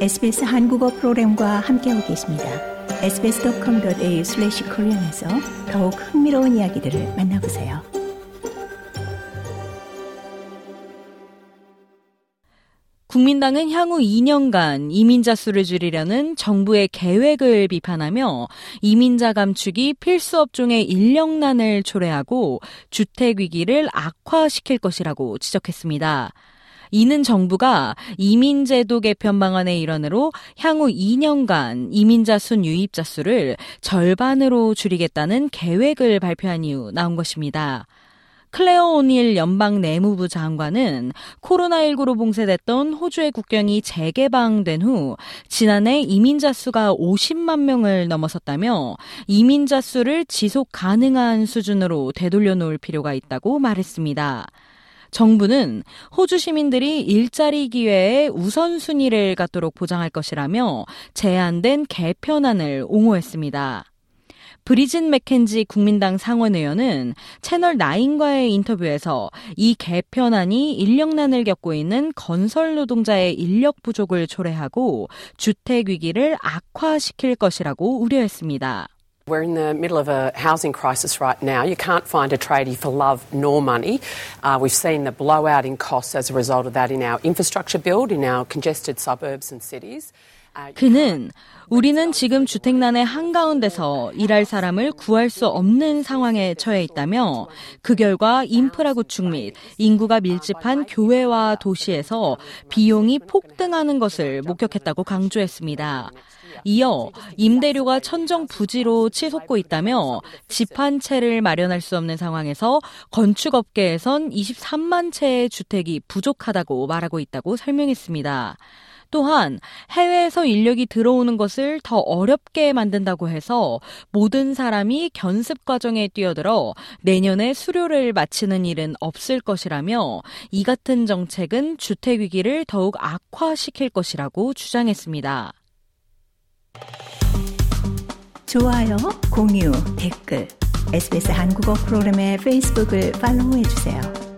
SBS 한국어 프로그램과 함께하고 계십니다. sbs.com.au/korean에서 더욱 흥미로운 이야기들을 만나보세요. 국민당은 향후 2년간 이민자 수를 줄이려는 정부의 계획을 비판하며 이민자 감축이 필수 업종의 인력난을 초래하고 주택 위기를 악화시킬 것이라고 지적했습니다. 이는 정부가 이민제도 개편 방안의 일환으로 향후 2년간 이민자 순 유입자 수를 절반으로 줄이겠다는 계획을 발표한 이후 나온 것입니다. 클레어 오닐 연방 내무부 장관은 코로나19로 봉쇄됐던 호주의 국경이 재개방된 후 지난해 이민자 수가 50만 명을 넘어섰다며 이민자 수를 지속 가능한 수준으로 되돌려 놓을 필요가 있다고 말했습니다. 정부는 호주 시민들이 일자리 기회에 우선순위를 갖도록 보장할 것이라며 제안된 개편안을 옹호했습니다. 브리진 맥켄지 국민당 상원의원은 채널 9과의 인터뷰에서 이 개편안이 인력난을 겪고 있는 건설 노동자의 인력 부족을 초래하고 주택 위기를 악화시킬 것이라고 우려했습니다. We're in the middle of a housing crisis right now. You can't find a tradie for love nor money. Uh, we've seen the blowout in costs as a result of that in our infrastructure build, in our congested suburbs and cities. 그는 우리는 지금 주택난의 한가운데서 일할 사람을 구할 수 없는 상황에 처해 있다며 그 결과 인프라 구축 및 인구가 밀집한 교외와 도시에서 비용이 폭등하는 것을 목격했다고 강조했습니다. 이어 임대료가 천정 부지로 치솟고 있다며 집 한 채를 마련할 수 없는 상황에서 건축업계에선 23만 채의 주택이 부족하다고 말하고 있다고 설명했습니다. 또한 해외에서 인력이 들어오는 것을 더 어렵게 만든다고 해서 모든 사람이 견습 과정에 뛰어들어 내년에 수료를 마치는 일은 없을 것이라며 이 같은 정책은 주택 위기를 더욱 악화시킬 것이라고 주장했습니다. 좋아요, 공유, 댓글, SBS 한국어 프로그램의 페이스북을 팔로우해 주세요.